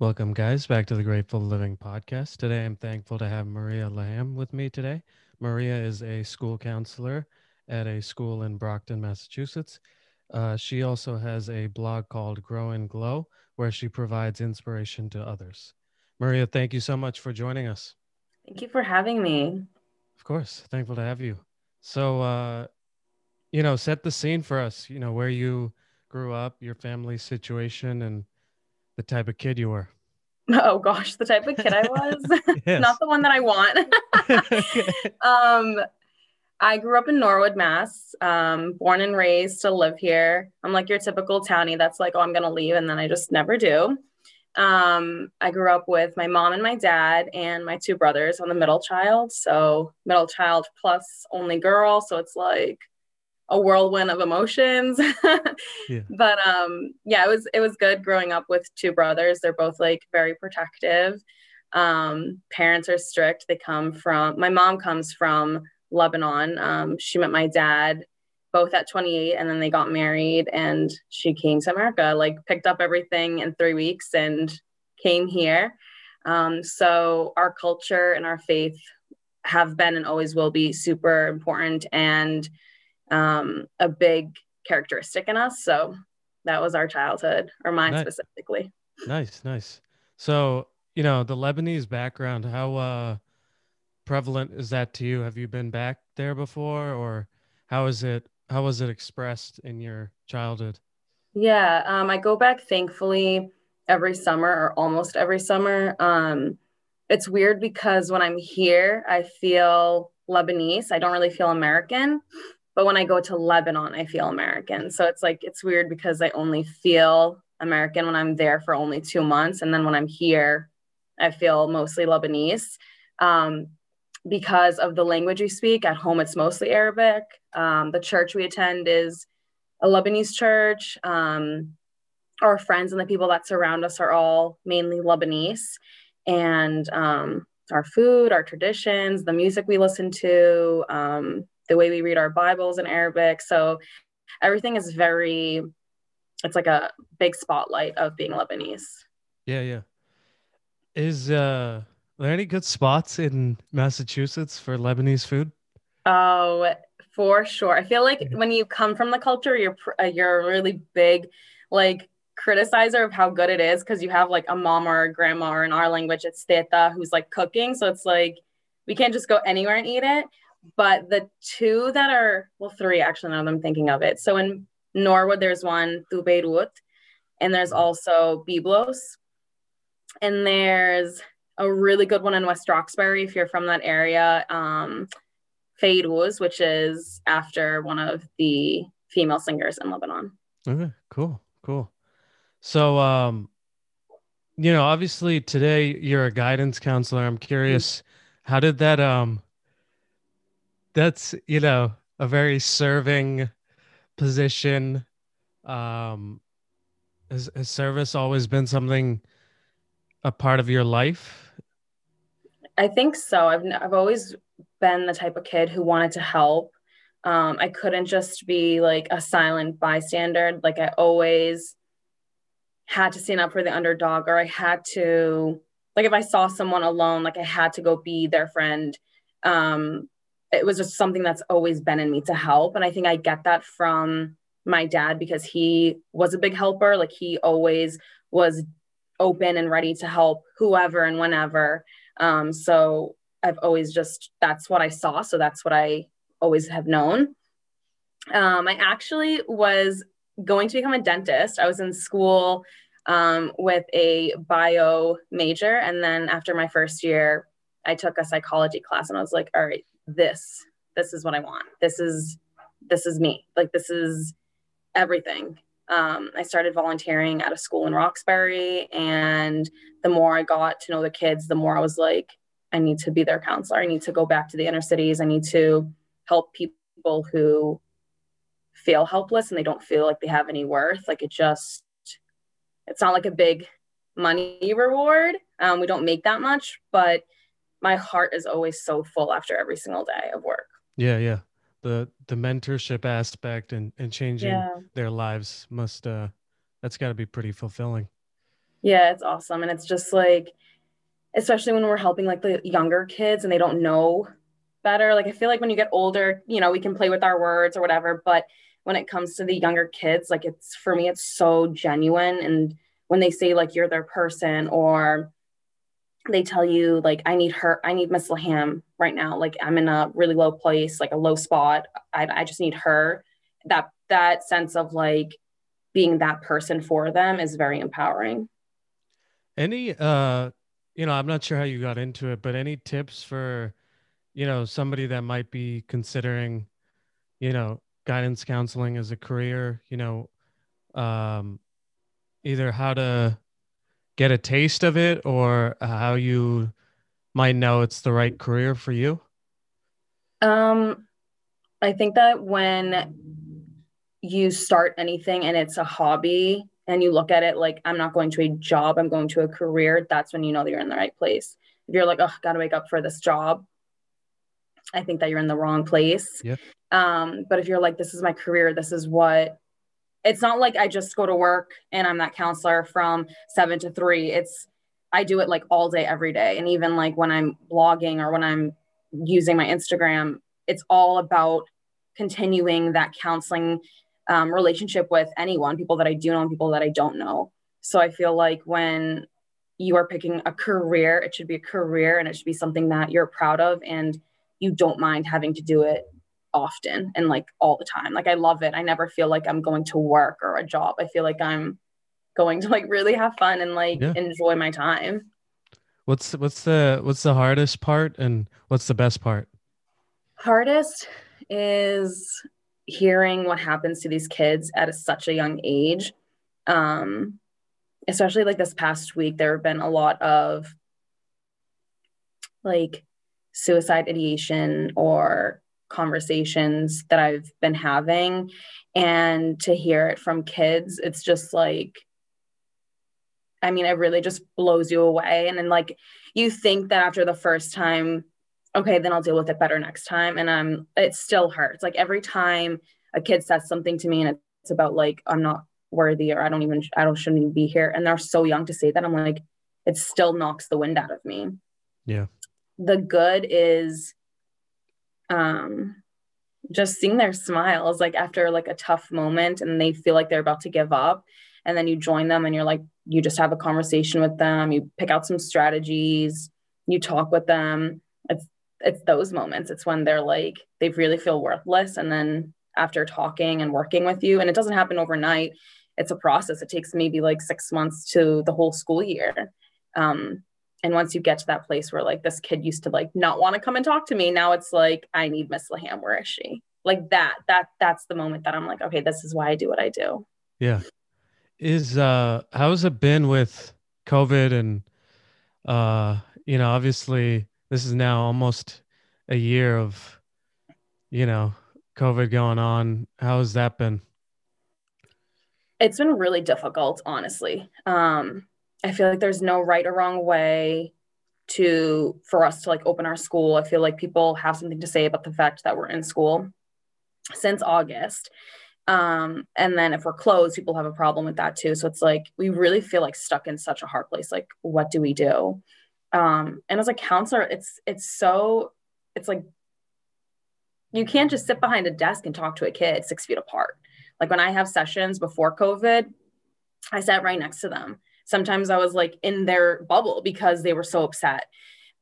Welcome, guys, back to the Grateful Living podcast. Today, I'm thankful to have Maria Laham with me today. Maria is a school counselor at a school in Brockton, Massachusetts. Uh, she also has a blog called Grow and Glow, where she provides inspiration to others. Maria, thank you so much for joining us. Thank you for having me. Of course, thankful to have you. So, uh, you know, set the scene for us, you know, where you grew up, your family situation, and the type of kid you were. Oh gosh, the type of kid I was. Not the one that I want. um I grew up in Norwood, Mass. Um, born and raised to live here. I'm like your typical townie that's like, oh, I'm gonna leave, and then I just never do. Um, I grew up with my mom and my dad and my two brothers. I'm the middle child, so middle child plus only girl. So it's like a whirlwind of emotions. yeah. But um yeah, it was it was good growing up with two brothers. They're both like very protective. Um parents are strict. They come from my mom comes from Lebanon. Um she met my dad both at 28 and then they got married and she came to America, like picked up everything in 3 weeks and came here. Um so our culture and our faith have been and always will be super important and um, a big characteristic in us. So that was our childhood, or mine nice. specifically. Nice, nice. So you know the Lebanese background. How uh, prevalent is that to you? Have you been back there before, or how is it? How was it expressed in your childhood? Yeah, um, I go back thankfully every summer or almost every summer. Um, it's weird because when I'm here, I feel Lebanese. I don't really feel American but when I go to Lebanon, I feel American. So it's like it's weird because I only feel American when I'm there for only two months, and then when I'm here, I feel mostly Lebanese. Um, because of the language we speak at home, it's mostly Arabic. Um, the church we attend is a Lebanese church. Um, our friends and the people that surround us are all mainly Lebanese, and um, our food, our traditions, the music we listen to, um, the way we read our Bibles in Arabic. So everything is very, it's like a big spotlight of being Lebanese. Yeah, yeah. Is uh, there any good spots in Massachusetts for Lebanese food? Oh, for sure. I feel like when you come from the culture, you're uh, you're a really big like criticizer of how good it is because you have like a mom or a grandma or in our language it's teta who's like cooking. So it's like we can't just go anywhere and eat it. But the two that are, well, three actually, now that I'm thinking of it. So in Norwood, there's one, Tu Beirut, and there's also Byblos. And there's a really good one in West Roxbury if you're from that area. Um, which is after one of the female singers in Lebanon. Okay, cool, cool. So, um, you know, obviously today you're a guidance counselor. I'm curious, mm-hmm. how did that um that's you know a very serving position. Um has, has service always been something a part of your life? I think so. I've i've always been the type of kid who wanted to help. Um, i couldn't just be like a silent bystander. Like i always had to stand up for the underdog or i had to like if i saw someone alone like i had to go be their friend. Um, it was just something that's always been in me to help. And I think I get that from my dad because he was a big helper. Like he always was open and ready to help whoever and whenever. Um, so I've always just, that's what I saw. So that's what I always have known. Um, I actually was going to become a dentist. I was in school um, with a bio major. And then after my first year, I took a psychology class and I was like, all right, this this is what i want. This is this is me. Like this is everything. Um, i started volunteering at a school in roxbury and the more i got to know the kids the more i was like i need to be their counselor. I need to go back to the inner cities. I need to help people who feel helpless and they don't feel like they have any worth. Like it just it's not like a big money reward. Um, we don't make that much but my heart is always so full after every single day of work. Yeah, yeah. The the mentorship aspect and and changing yeah. their lives must uh that's got to be pretty fulfilling. Yeah, it's awesome. And it's just like, especially when we're helping like the younger kids and they don't know better. Like, I feel like when you get older, you know, we can play with our words or whatever. But when it comes to the younger kids, like, it's for me, it's so genuine. And when they say, like, you're their person or they tell you, like, I need her, I need Miss Laham right now. Like, I'm in a really low place, like a low spot. I, I just need her. That, that sense of like being that person for them is very empowering. Any, uh, you know, I'm not sure how you got into it, but any tips for, you know, somebody that might be considering, you know, guidance counseling as a career, you know, um, either how to get a taste of it or how you might know it's the right career for you? Um, I think that when you start anything and it's a hobby, and you look at it like I'm not going to a job, I'm going to a career, that's when you know that you're in the right place. If you're like, oh, gotta wake up for this job, I think that you're in the wrong place. Yeah. Um, but if you're like, this is my career, this is what it's not like I just go to work and I'm that counselor from seven to three. It's I do it like all day, every day. And even like when I'm blogging or when I'm using my Instagram, it's all about continuing that counseling um, relationship with anyone, people that I do know and people that I don't know. So I feel like when you are picking a career, it should be a career and it should be something that you're proud of and you don't mind having to do it often and like all the time. Like I love it. I never feel like I'm going to work or a job. I feel like I'm going to like really have fun and like yeah. enjoy my time. What's what's the what's the hardest part and what's the best part? Hardest is hearing what happens to these kids at a, such a young age um, especially like this past week there have been a lot of like suicide ideation or conversations that I've been having and to hear it from kids it's just like I mean it really just blows you away and then like you think that after the first time okay, then I'll deal with it better next time. And um, it still hurts. Like every time a kid says something to me and it's about like, I'm not worthy or I don't even, I don't, shouldn't even be here. And they're so young to say that. I'm like, it still knocks the wind out of me. Yeah. The good is, um, just seeing their smiles like after like a tough moment and they feel like they're about to give up and then you join them and you're like you just have a conversation with them you pick out some strategies you talk with them it's it's those moments. It's when they're like they really feel worthless, and then after talking and working with you, and it doesn't happen overnight. It's a process. It takes maybe like six months to the whole school year. Um, and once you get to that place where like this kid used to like not want to come and talk to me, now it's like I need Miss Laham. Where is she? Like that. That that's the moment that I'm like, okay, this is why I do what I do. Yeah. Is uh how's it been with COVID and uh you know obviously this is now almost a year of, you know, COVID going on. How has that been? It's been really difficult, honestly. Um, I feel like there's no right or wrong way to for us to like open our school. I feel like people have something to say about the fact that we're in school since August. Um, and then if we're closed, people have a problem with that too. So it's like we really feel like stuck in such a hard place. Like, what do we do? um, and as a counselor it's it's so it's like you can't just sit behind a desk and talk to a kid six feet apart like when i have sessions before covid i sat right next to them sometimes i was like in their bubble because they were so upset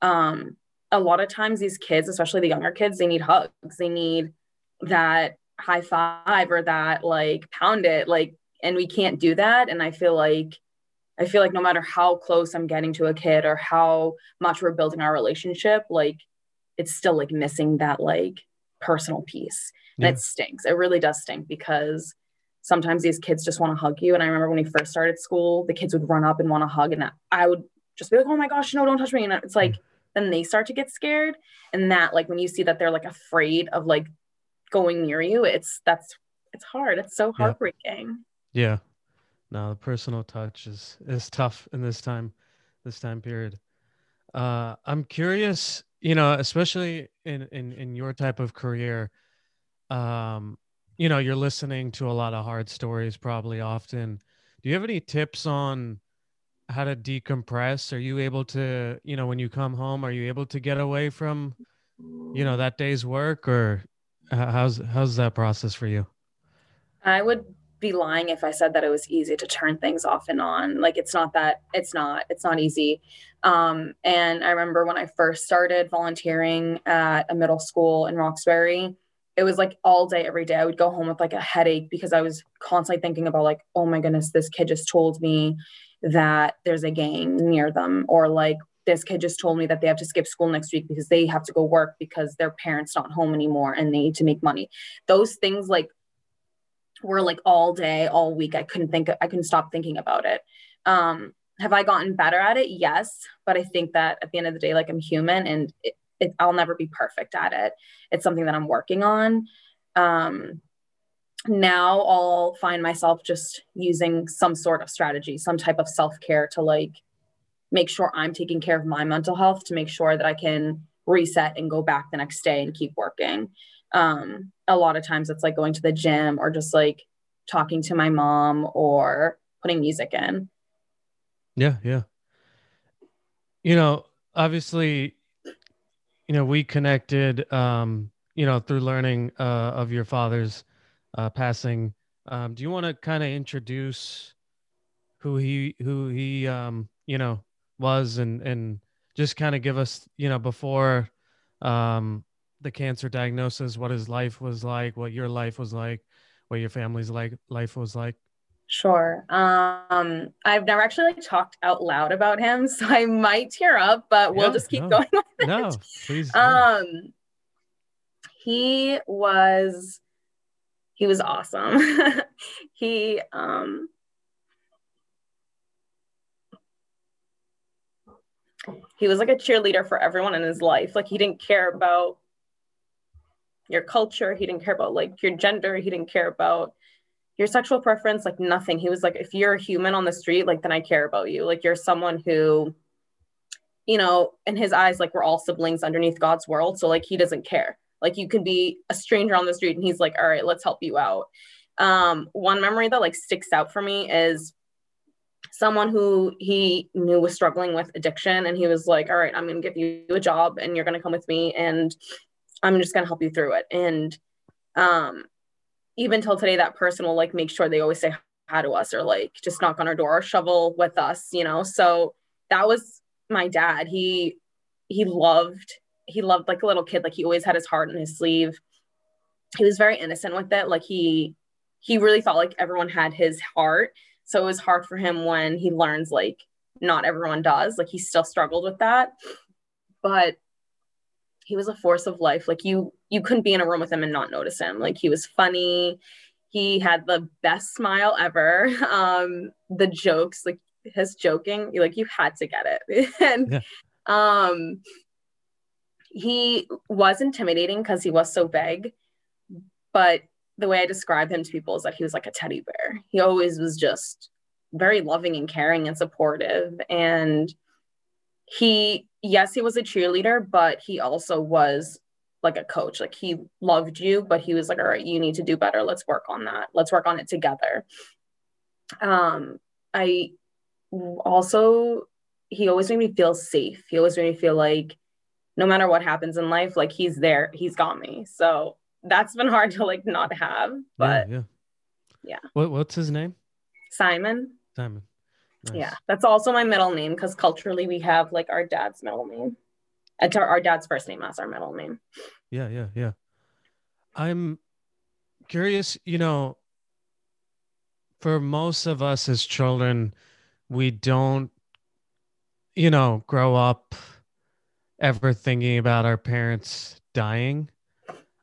um, a lot of times these kids especially the younger kids they need hugs they need that high five or that like pound it like and we can't do that and i feel like I feel like no matter how close I'm getting to a kid or how much we're building our relationship, like it's still like missing that like personal piece. And yeah. it stinks. It really does stink because sometimes these kids just want to hug you. And I remember when we first started school, the kids would run up and want to hug, and I would just be like, "Oh my gosh, no, don't touch me!" And it's like then they start to get scared, and that like when you see that they're like afraid of like going near you, it's that's it's hard. It's so heartbreaking. Yeah. yeah. No, the personal touch is is tough in this time, this time period. Uh, I'm curious, you know, especially in in in your type of career, um, you know, you're listening to a lot of hard stories probably often. Do you have any tips on how to decompress? Are you able to, you know, when you come home, are you able to get away from, you know, that day's work or how's how's that process for you? I would be lying if I said that it was easy to turn things off and on. Like it's not that it's not it's not easy. Um, and I remember when I first started volunteering at a middle school in Roxbury, it was like all day every day. I would go home with like a headache because I was constantly thinking about like, oh my goodness, this kid just told me that there's a gang near them or like this kid just told me that they have to skip school next week because they have to go work because their parents not home anymore and they need to make money. Those things like were like all day, all week. I couldn't think, I couldn't stop thinking about it. Um, have I gotten better at it? Yes. But I think that at the end of the day, like I'm human and it, it, I'll never be perfect at it. It's something that I'm working on. Um, now I'll find myself just using some sort of strategy, some type of self care to like make sure I'm taking care of my mental health to make sure that I can reset and go back the next day and keep working um, a lot of times it's like going to the gym or just like talking to my mom or putting music in. Yeah, yeah. You know, obviously, you know, we connected, um, you know, through learning uh, of your father's uh, passing. Um, do you want to kind of introduce who he, who he, um, you know, was, and and just kind of give us, you know, before, um, the cancer diagnosis, what his life was like, what your life was like, what your family's like life was like? Sure. Um, I've never actually like talked out loud about him, so I might tear up, but we'll just keep no, going. no, please. Um, he was he was awesome. he um he was like a cheerleader for everyone in his life. Like he didn't care about your culture. He didn't care about like your gender. He didn't care about your sexual preference, like nothing. He was like, if you're a human on the street, like then I care about you. Like you're someone who, you know, in his eyes, like we're all siblings underneath God's world. So like he doesn't care. Like you could be a stranger on the street and he's like, all right, let's help you out. Um, one memory that like sticks out for me is someone who he knew was struggling with addiction and he was like all right i'm going to give you a job and you're going to come with me and I'm just going to help you through it. And um, even till today, that person will like make sure they always say hi to us or like just knock on our door or shovel with us, you know? So that was my dad. He, he loved, he loved like a little kid. Like he always had his heart in his sleeve. He was very innocent with it. Like he, he really felt like everyone had his heart. So it was hard for him when he learns like not everyone does. Like he still struggled with that. But he was a force of life. Like you you couldn't be in a room with him and not notice him. Like he was funny. He had the best smile ever. Um, the jokes, like his joking, like you had to get it. and yeah. um he was intimidating because he was so big. But the way I describe him to people is that he was like a teddy bear. He always was just very loving and caring and supportive. And he yes, he was a cheerleader, but he also was like a coach. Like he loved you, but he was like, all right, you need to do better. Let's work on that. Let's work on it together. Um, I also, he always made me feel safe. He always made me feel like no matter what happens in life, like he's there, he's got me. So that's been hard to like not have, but yeah. yeah. yeah. What, what's his name? Simon. Simon. Nice. Yeah, that's also my middle name because culturally we have like our dad's middle name. It's our, our dad's first name as our middle name. Yeah, yeah, yeah. I'm curious, you know, for most of us as children, we don't, you know, grow up ever thinking about our parents dying.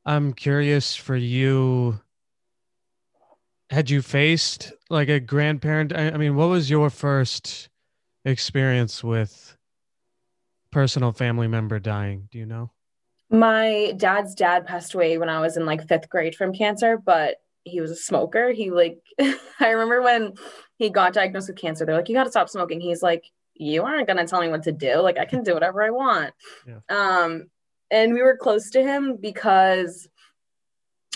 I'm curious for you had you faced like a grandparent? I, I, mean what was your first experience with personal family member dying? Do you know? My dad's dad passed away when i was in like fifth grade from cancer but he was a smoker. He like i remember when he got diagnosed with cancer they're like you got to stop smoking. He's like you aren't going to tell me what to do. Like i can do whatever i want. Yeah. um and we were close to him because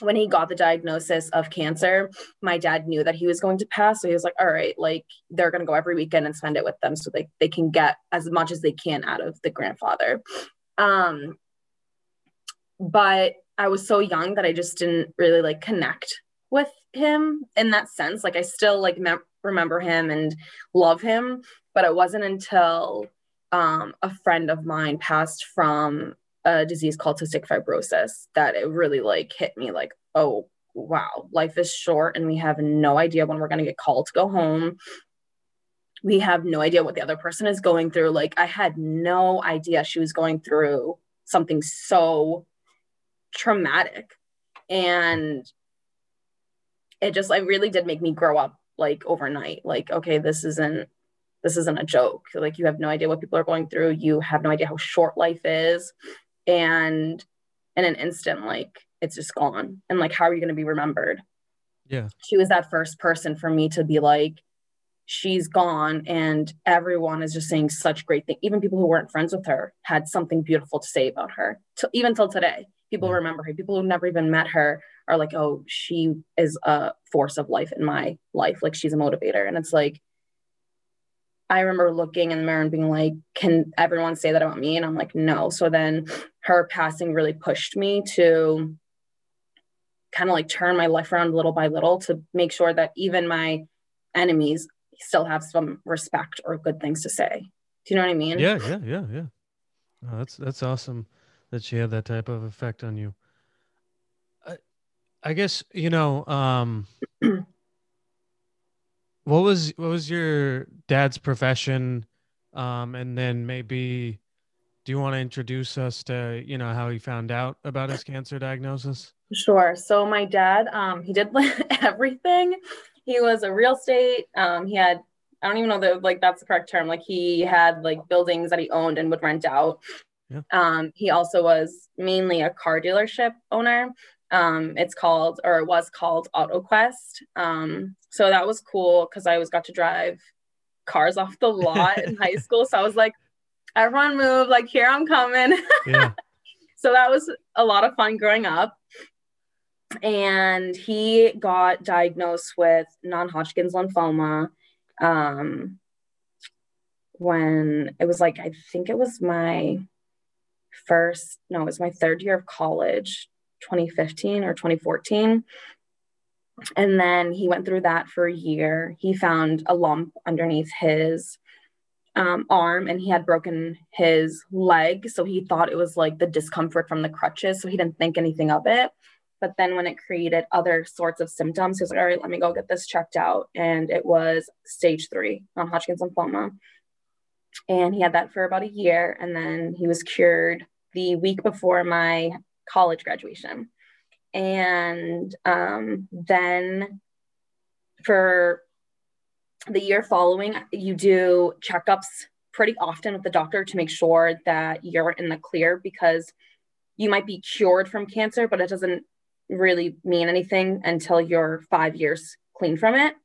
when he got the diagnosis of cancer, my dad knew that he was going to pass. So he was like, all right, like they're going to go every weekend and spend it with them so they, they can get as much as they can out of the grandfather. Um, but I was so young that I just didn't really like connect with him in that sense. Like I still like mem- remember him and love him, but it wasn't until um, a friend of mine passed from a disease called cystic fibrosis that it really like hit me like, oh wow, life is short and we have no idea when we're going to get called to go home. We have no idea what the other person is going through. Like I had no idea she was going through something so traumatic. And it just like really did make me grow up like overnight. Like, okay, this isn't this isn't a joke. Like you have no idea what people are going through. You have no idea how short life is and in an instant like it's just gone. And like how are you going to be remembered? Yeah. She was that first person for me to be like she's gone. And everyone is just saying such great things even people who weren't friends with her had something beautiful to say about her to, even till today. People yeah. remember her. People who never even met her are like oh she is a force of life in my life. Like she's a motivator. And it's like I remember looking in the mirror and being like, can everyone say that about me? And I'm like, no. So then her passing really pushed me to kind of like turn my life around little by little to make sure that even my enemies still have some respect or good things to say. Do you know what I mean? Yeah, yeah, yeah, yeah. Oh, that's that's awesome that she had that type of effect on you. I, I guess you know um what was what was your dad's profession um and then maybe do you want to introduce us to you know how he found out about his cancer diagnosis sure so my dad um he did everything he was a real estate um he had i don't even know that like that's the correct term like he had like buildings that he owned and would rent out yeah. um he also was mainly a car dealership owner um, it's called, or it was called AutoQuest. Um, so that was cool because I always got to drive cars off the lot in high school. So I was like, everyone move, like, here I'm coming. Yeah. so that was a lot of fun growing up. And he got diagnosed with non Hodgkin's lymphoma um, when it was like, I think it was my first, no, it was my third year of college 2015 or 2014. And then he went through that for a year. He found a lump underneath his um, arm and he had broken his leg. So he thought it was like the discomfort from the crutches. So he didn't think anything of it. But then when it created other sorts of symptoms, he was like, all right, let me go get this checked out. And it was stage three non Hodgkin's lymphoma. And he had that for about a year. And then he was cured the week before my college graduation. And um, then for the year following, you do checkups pretty often with the doctor to make sure that you're in the clear because you might be cured from cancer, but it doesn't really mean anything until you're five years clean from it.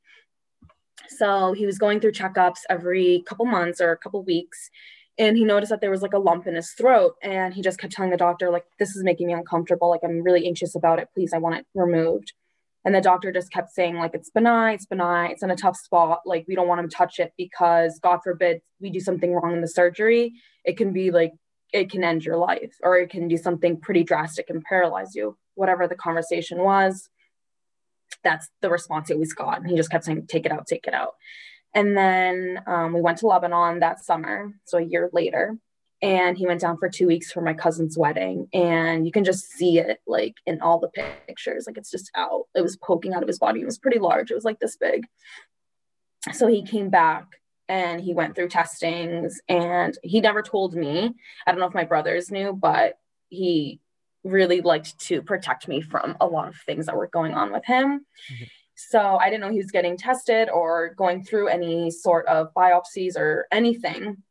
So he was going through checkups every couple months or a couple weeks and he noticed that there was like a lump in his throat and he just kept telling the doctor like this is making me uncomfortable. Like i'm really anxious about it. Please i want it removed and the doctor just kept saying like it's benign it's benign it's in a tough spot like we don't want him to touch it because god forbid we do something wrong in the surgery it can be like it can end your life or it can do something pretty drastic and paralyze you whatever the conversation was. That's the response he always got. And he just kept saying take it out take it out. And then um, we went to Lebanon that summer, so a year later. And he went down for two weeks for my cousin's wedding. And you can just see it like in all the pictures. Like it's just out. It was poking out of his body. It was pretty large. It was like this big. So he came back and he went through testings and he never told me. I don't know if my brothers knew, but he really liked to protect me from a lot of things that were going on with him. Mm-hmm. So I didn't know he was getting tested or going through any sort of biopsies or anything.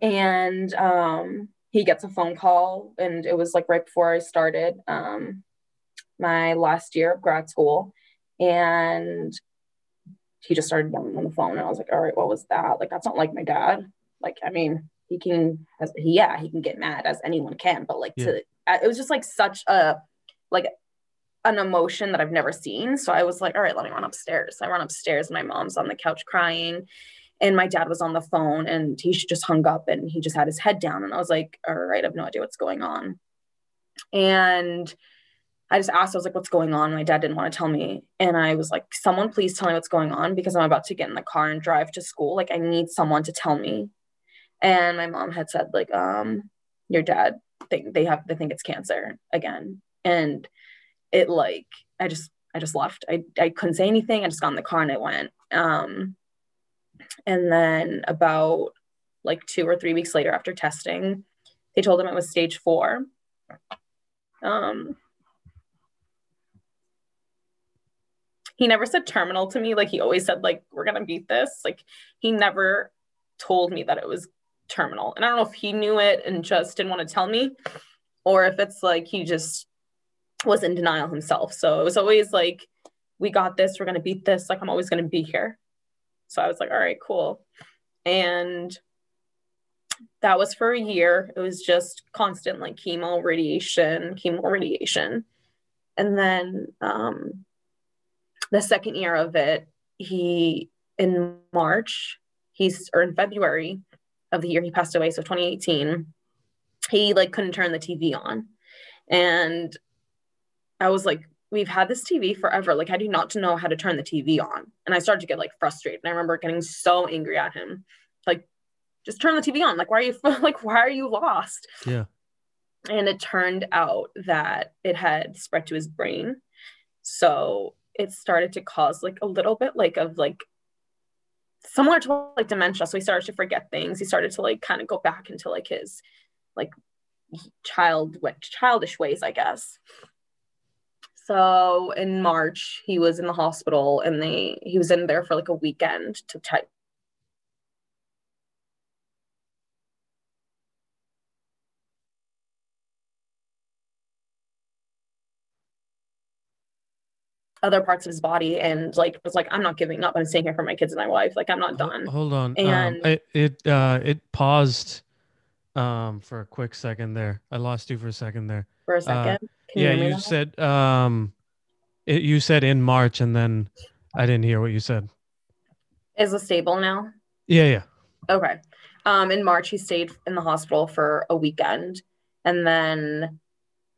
And um, he gets a phone call, and it was like right before I started um, my last year of grad school. And he just started yelling on the phone. And I was like, all right, what was that? Like, that's not like my dad. Like, I mean, he can, he, yeah, he can get mad as anyone can, but like, yeah. to, it was just like such a, like an emotion that I've never seen. So I was like, all right, let me run upstairs. I run upstairs. My mom's on the couch crying. And my dad was on the phone and he just hung up and he just had his head down. And I was like, all right, I have no idea what's going on. And I just asked, I was like, what's going on? My dad didn't want to tell me. And I was like, someone please tell me what's going on because I'm about to get in the car and drive to school. Like, I need someone to tell me. And my mom had said, like, um, your dad think they have they think it's cancer again. And it like I just I just left. I, I couldn't say anything. I just got in the car and it went. Um, and then about like two or three weeks later after testing, they told him it was stage four. Um, he never said terminal to me. Like he always said, like, we're gonna beat this. Like he never told me that it was terminal. And I don't know if he knew it and just didn't want to tell me, or if it's like he just was in denial himself. So it was always like, we got this, we're gonna beat this, like I'm always gonna be here. So I was like, all right, cool. And that was for a year. It was just constant like chemo, radiation, chemo, radiation. And then um, the second year of it, he in March, he's or in February of the year he passed away, so 2018, he like couldn't turn the TV on. And I was like, we've had this TV forever. Like, how do you not to know how to turn the TV on? And I started to get like frustrated. And I remember getting so angry at him. Like, just turn the TV on. Like, why are you like, why are you lost? Yeah. And it turned out that it had spread to his brain. So it started to cause like a little bit like of like similar to like dementia. So he started to forget things. He started to like kind of go back into like his like child childish ways, I guess. So in March, he was in the hospital and they he was in there for like a weekend to type other parts of his body and like was like i'm not giving up. I'm staying here for my kids and my wife. Like i'm not done. hold on. Um, and um, it it uh it paused um for a quick second there. I lost you for a second there for a uh, second. Uh, yeah you, you said um it, you said in march and then i didn't hear what you said. Is it stable now? Yeah yeah. Okay. Um in march he stayed in the hospital for a weekend and then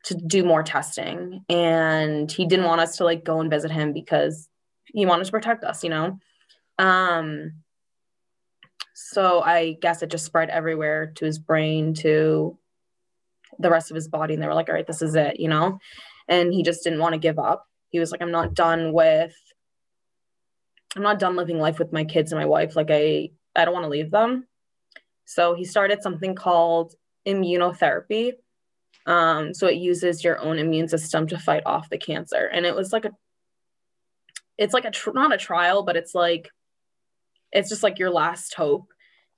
to do more testing. And he didn't want us to like go and visit him because he wanted to protect us you know? Um so i guess it just spread everywhere to his brain to the rest of his body and they were like all right this is it you know? And he just didn't want to give up. He was like i'm not done with i'm not done living life with my kids and my wife. Like i i don't want to leave them. So he started something called immunotherapy. Um, so it uses your own immune system to fight off the cancer. And it was like a, it's like a, tr- not a trial, but it's like, it's just like your last hope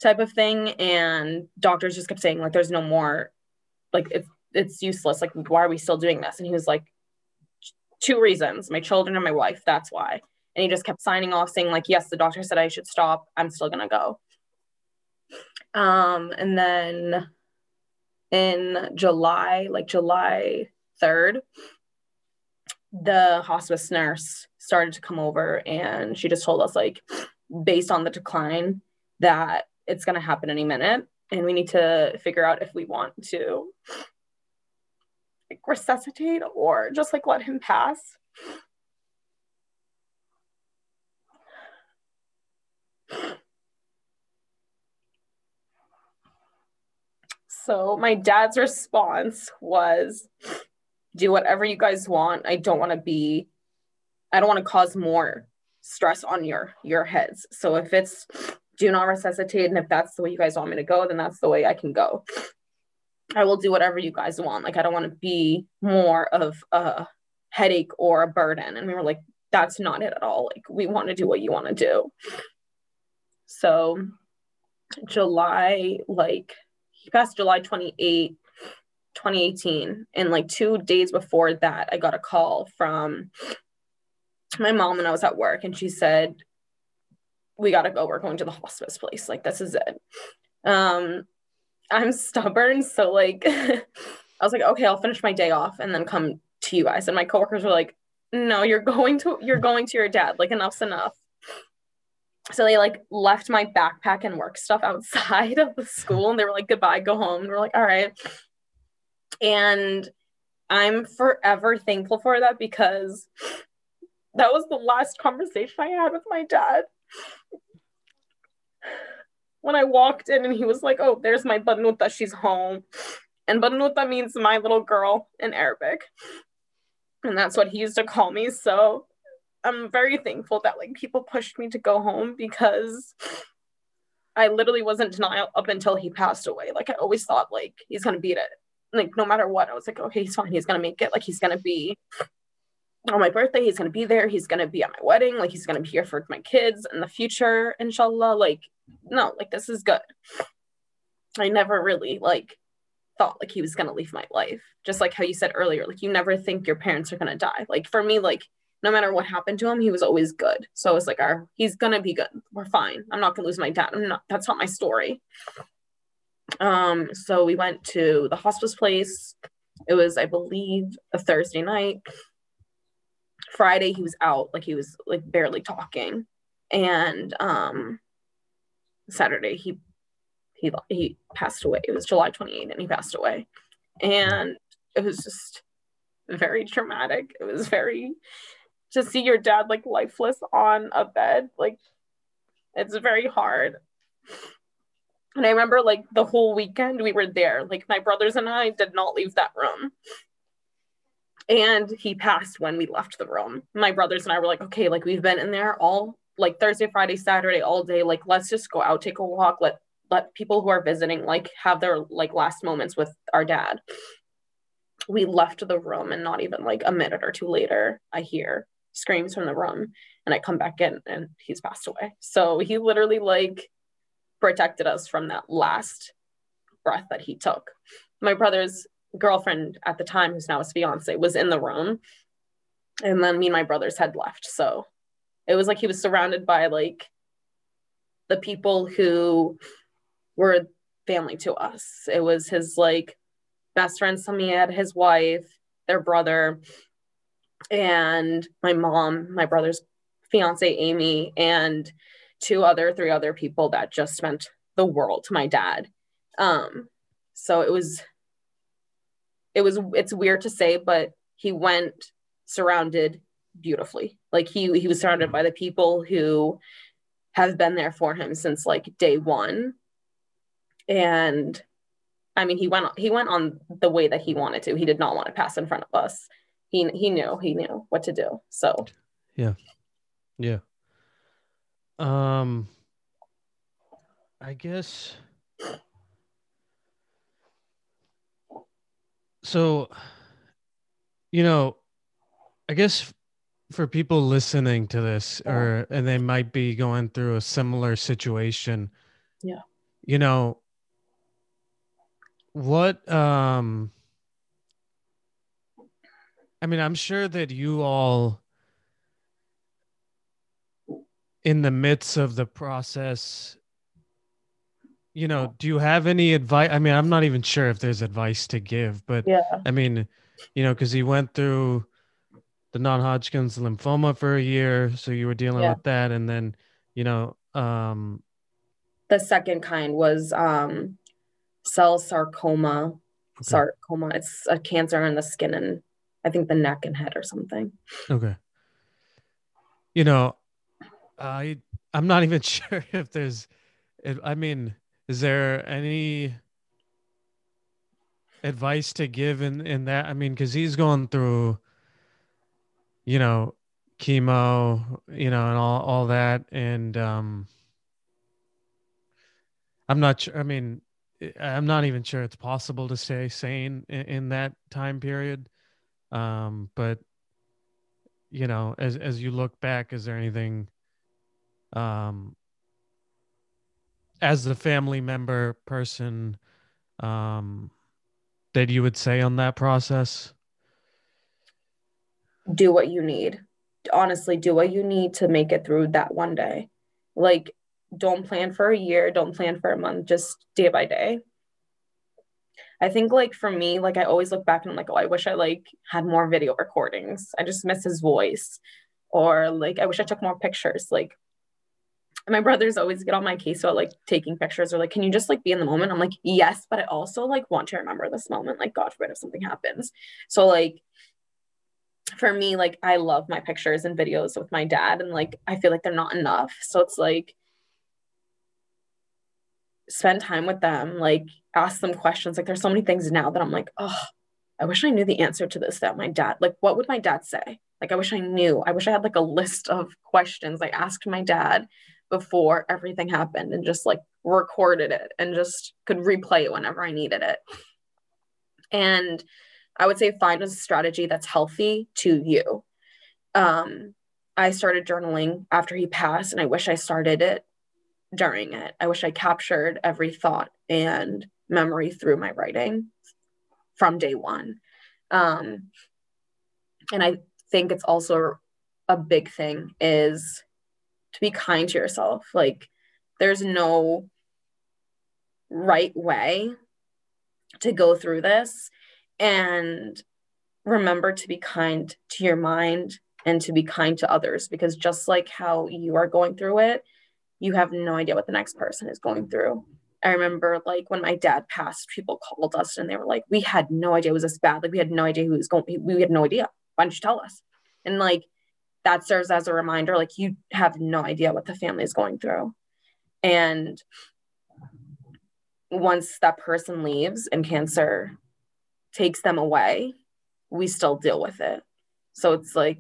type of thing. And doctors just kept saying like, there's no more, like it's, it's useless. Like, why are we still doing this? And he was like, two reasons, my children and my wife. That's why. And he just kept signing off saying like, yes, the doctor said I should stop. I'm still going to go. Um, and then in July, like July 3rd, the hospice nurse started to come over and she just told us, like, based on the decline, that it's going to happen any minute. And we need to figure out if we want to like, resuscitate or just like let him pass. So my dad's response was do whatever you guys want. I don't want to be I don't want to cause more stress on your your heads. So if it's do not resuscitate and if that's the way you guys want me to go, then that's the way I can go. I will do whatever you guys want. Like I don't want to be more of a headache or a burden. And we were like, that's not it at all. Like we want to do what you want to do. So July, like he passed July 28, 2018. And like two days before that, I got a call from my mom and I was at work and she said, We gotta go. We're going to the hospice place. Like, this is it. Um, I'm stubborn. So like I was like, okay, I'll finish my day off and then come to you guys. And my coworkers were like, no, you're going to you're going to your dad. Like enough's enough. So they like left my backpack and work stuff outside of the school and they were like, goodbye, go home. And we're like, all right. And I'm forever thankful for that because that was the last conversation I had with my dad. When I walked in and he was like, Oh, there's my Banuta, she's home. And Banuta means my little girl in Arabic. And that's what he used to call me. So I'm very thankful that like people pushed me to go home because I literally wasn't denial up until he passed away. Like I always thought like he's gonna beat it. Like no matter what, I was like, okay, he's fine. He's gonna make it. Like he's gonna be on my birthday. He's gonna be there. He's gonna be at my wedding. Like he's gonna be here for my kids in the future, inshallah. Like no, like this is good. I never really like thought like he was gonna leave my life. Just like how you said earlier, like you never think your parents are gonna die. Like for me, like no matter what happened to him, he was always good. So it's like, our he's gonna be good. We're fine. I'm not gonna lose my dad. I'm not. That's not my story. Um. So we went to the hospice place. It was, I believe, a Thursday night. Friday he was out, like he was like barely talking, and um. Saturday he he he passed away. It was July 28th, and he passed away, and it was just very traumatic. It was very to see your dad like lifeless on a bed, like it's very hard. And I remember like the whole weekend we were there. Like my brothers and I did not leave that room. And he passed when we left the room. My brothers and I were like, okay, like we've been in there all like Thursday, Friday, Saturday, all day. Like let's just go out, take a walk, let let people who are visiting like have their like last moments with our dad. We left the room and not even like a minute or two later, I hear screams from the room and I come back in and he's passed away. So he literally like protected us from that last breath that he took. My brother's girlfriend at the time, who's now his fiance, was in the room. And then me and my brothers had left. So it was like he was surrounded by like the people who were family to us. It was his like best friend Samia, his wife, their brother, and my mom, my brother's fiance Amy, and two other, three other people that just meant the world to my dad. Um, so it was, it was, it's weird to say, but he went surrounded beautifully. Like he he was surrounded by the people who have been there for him since like day one. And I mean, he went he went on the way that he wanted to. He did not want to pass in front of us he he knew he knew what to do. So yeah, yeah. Um, I guess. So, you know, I guess for people listening to this, or and they might be going through a similar situation. Yeah. You know, what um I mean, I'm sure that you all, in the midst of the process, you know, do you have any advice? I mean, I'm not even sure if there's advice to give, but yeah. I mean, you know, because he went through the non-Hodgkin's lymphoma for a year, so you were dealing yeah. with that, and then, you know, um, the second kind was um, cell sarcoma. Okay. Sarcoma. It's a cancer in the skin and I think the neck and head or something. Okay. You know, I I'm not even sure if there's I mean, is there any advice to give in in that? I mean, cuz he's going through you know, chemo, you know, and all all that and um I'm not sure I mean, I'm not even sure it's possible to stay sane in, in that time period. Um, but you know, as as you look back, is there anything um as the family member person um that you would say on that process? Do what you need. Honestly, do what you need to make it through that one day. Like don't plan for a year, don't plan for a month, just day by day. I think like for me, like I always look back and I'm like, oh, I wish I like had more video recordings. I just miss his voice. Or like I wish I took more pictures. Like my brothers always get on my case about like taking pictures or like, can you just like be in the moment? I'm like, yes, but I also like want to remember this moment. Like, God forbid if something happens. So like for me, like I love my pictures and videos with my dad, and like I feel like they're not enough. So it's like spend time with them, like ask them questions. Like there's so many things now that I'm like, oh, I wish I knew the answer to this that my dad, like what would my dad say? Like I wish I knew. I wish I had like a list of questions I asked my dad before everything happened and just like recorded it and just could replay it whenever I needed it. And I would say find a strategy that's healthy to you. Um, I started journaling after he passed, and I wish I started it during it. I wish I captured every thought and memory through my writing from day one. Um, and I think it's also a big thing is to be kind to yourself. Like, there's no right way to go through this and remember to be kind to your mind and to be kind to others because just like how you are going through it you have no idea what the next person is going through. I remember like when my dad passed people called us and they were like we had no idea it was this bad. Like we had no idea who was going we had no idea. Why don't you tell us? And like that serves as a reminder like you have no idea what the family is going through. And once that person leaves and cancer takes them away, we still deal with it. So it's like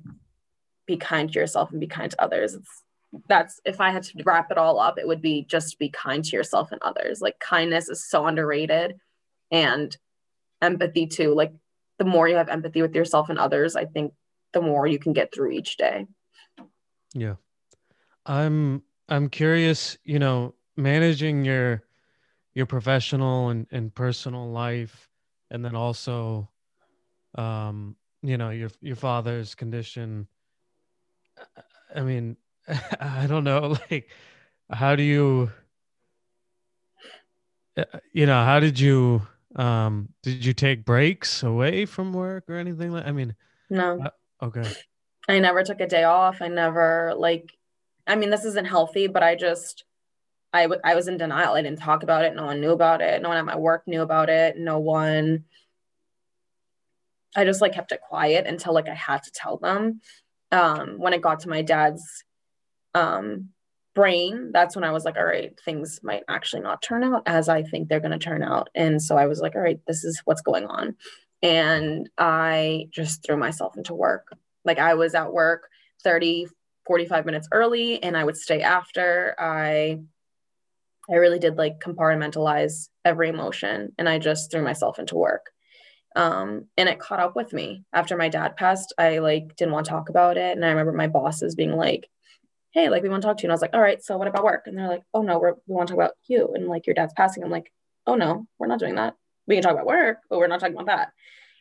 be kind to yourself and be kind to others. It's that's if I had to wrap it all up, it would be just be kind to yourself and others. Like kindness is so underrated and empathy too. Like the more you have empathy with yourself and others, I think the more you can get through each day. Yeah. I'm I'm curious, you know, managing your your professional and, and personal life and then also um you know your your father's condition. I mean i don't know like how do you uh, you know how did you um did you take breaks away from work or anything like i mean no. uh, okay. I never took a day off. I never like i mean this isn't healthy but i just I, w- I was in denial. I didn't talk about it. No one knew about it. No one at my work knew about it. No one. I just like kept it quiet until like I had to tell them. Um, when it got to my dad's um, brain, that's when I was like, all right, things might actually not turn out as I think they're going to turn out. And so I was like, all right, this is what's going on. And I just threw myself into work. Like I was at work 30, 45 minutes early and I would stay after. I I really did like compartmentalize every emotion and I just threw myself into work. Um, and it caught up with me after my dad passed. I like didn't want to talk about it. And I remember my bosses being like, Hey, like we want to talk to you. And I was like, all right, so what about work? And they're like, oh no, we're, we want to talk about you and like your dad's passing. I'm like, oh no, we're not doing that. We can talk about work, but we're not talking about that.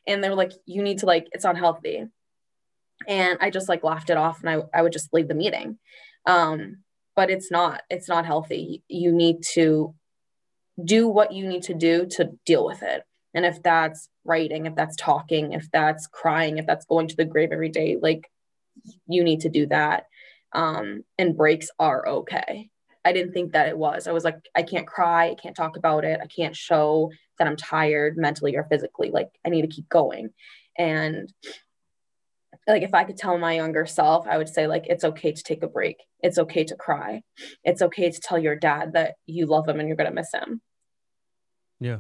And they were like, you need to like, it's unhealthy. And I just like laughed it off and I, I would just leave the meeting. Um, but it's not it's not healthy. You need to do what you need to do to deal with it. And if that's writing if that's talking if that's crying if that's going to the grave every day like you need to do that um, and breaks are okay. I didn't think that it was. I was like i can't cry i can't talk about it i can't show that i'm tired mentally or physically. Like i need to keep going. And like if I could tell my younger self, I would say like it's okay to take a break. It's okay to cry. It's okay to tell your dad that you love him and you're going to miss him. Yeah.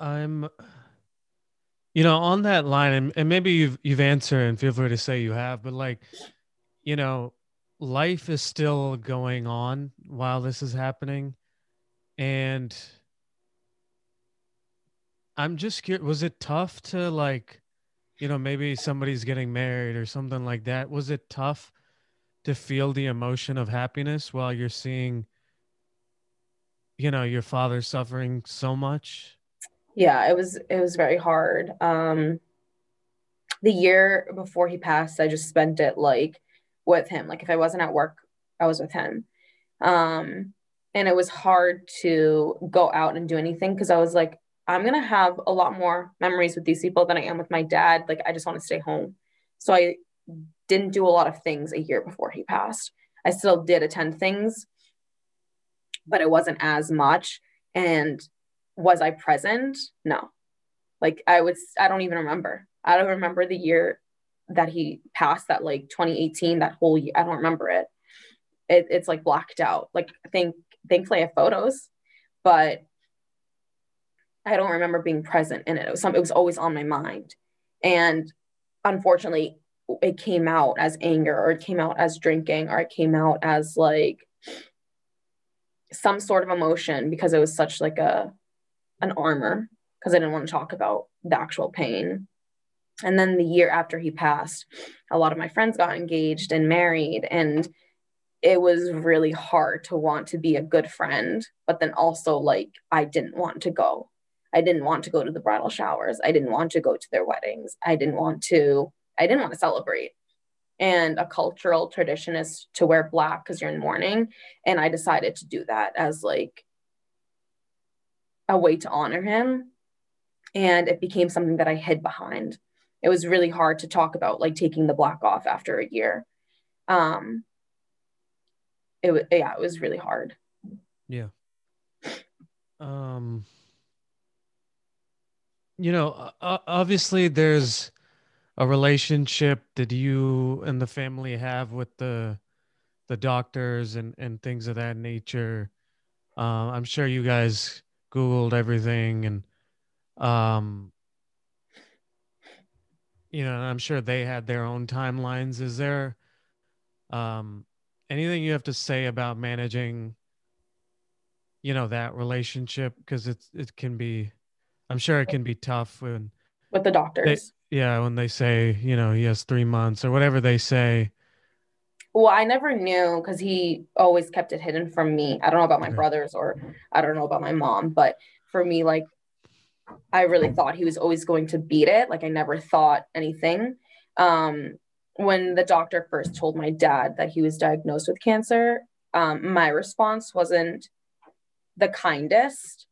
I'm you know, on that line and, and maybe you've you've answered and feel free to say you have, but like you know, life is still going on while this is happening and I'm just curious was it tough to like you know, maybe somebody's getting married or something like that. Was it tough to feel the emotion of happiness while you're seeing, you know, your father suffering so much? Yeah, it was it was very hard. Um the year before he passed, I just spent it like with him. Like if I wasn't at work, I was with him. Um and it was hard to go out and do anything because I was like I'm going to have a lot more memories with these people than I am with my dad. Like, I just want to stay home. So I didn't do a lot of things a year before he passed. I still did attend things, but it wasn't as much. And was I present? No. Like, I was, I don't even remember. I don't remember the year that he passed, that like 2018, that whole year. I don't remember it. it it's like blocked out. Like, I think, thankfully, I have photos, but I don't remember being present in it. It was some, it was always on my mind. And unfortunately, it came out as anger or it came out as drinking or it came out as like some sort of emotion because it was such like a an armor because I didn't want to talk about the actual pain. And then the year after he passed, a lot of my friends got engaged and married and it was really hard to want to be a good friend, but then also like I didn't want to go. I didn't want to go to the bridal showers. I didn't want to go to their weddings. I didn't want to, I didn't want to celebrate. And a cultural tradition is to wear black because you're in mourning. And I decided to do that as like a way to honor him. And it became something that I hid behind. It was really hard to talk about like taking the black off after a year. Um, it was, yeah, it was really hard. Yeah. Um, you know, obviously there's a relationship that you and the family have with the the doctors and and things of that nature. Uh, I'm sure you guys googled everything and um you know i'm sure they had their own timelines is there um anything you have to say about managing you know that relationship because it's it can be I'm sure it can be tough when with the doctors. They, yeah, when they say, you know, he has three months or whatever they say. Well, I never knew because he always kept it hidden from me. I don't know about my okay. brothers or I don't know about my mom, but for me, like, I really thought he was always going to beat it. Like, I never thought anything. Um, when the doctor first told my dad that he was diagnosed with cancer, um, my response wasn't the kindest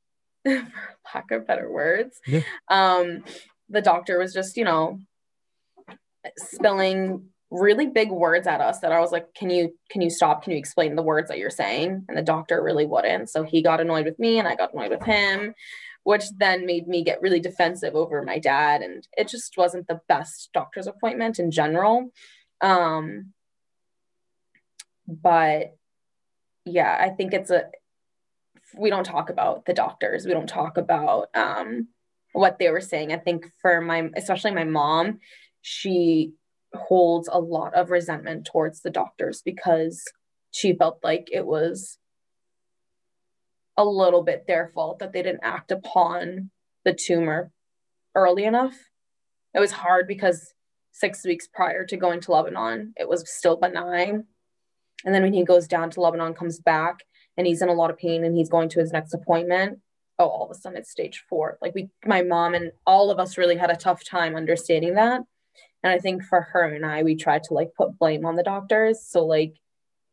for lack of better words. Yeah. Um, the doctor was just, you know, spilling really big words at us that I was like, can you can you stop? Can you explain the words that you're saying? And the doctor really wouldn't. So he got annoyed with me and I got annoyed with him, which then made me get really defensive over my dad. And it just wasn't the best doctor's appointment in general. Um, but yeah, I think it's a we don't talk about the doctors. We don't talk about um, what they were saying. I think for my, especially my mom, she holds a lot of resentment towards the doctors because she felt like it was a little bit their fault that they didn't act upon the tumor early enough. It was hard because six weeks prior to going to Lebanon, it was still benign. And then when he goes down to Lebanon, comes back, and he's in a lot of pain and he's going to his next appointment. Oh all of a sudden it's stage four. Like we my mom and all of us really had a tough time understanding that. And i think for her and i we tried to like put blame on the doctors. So like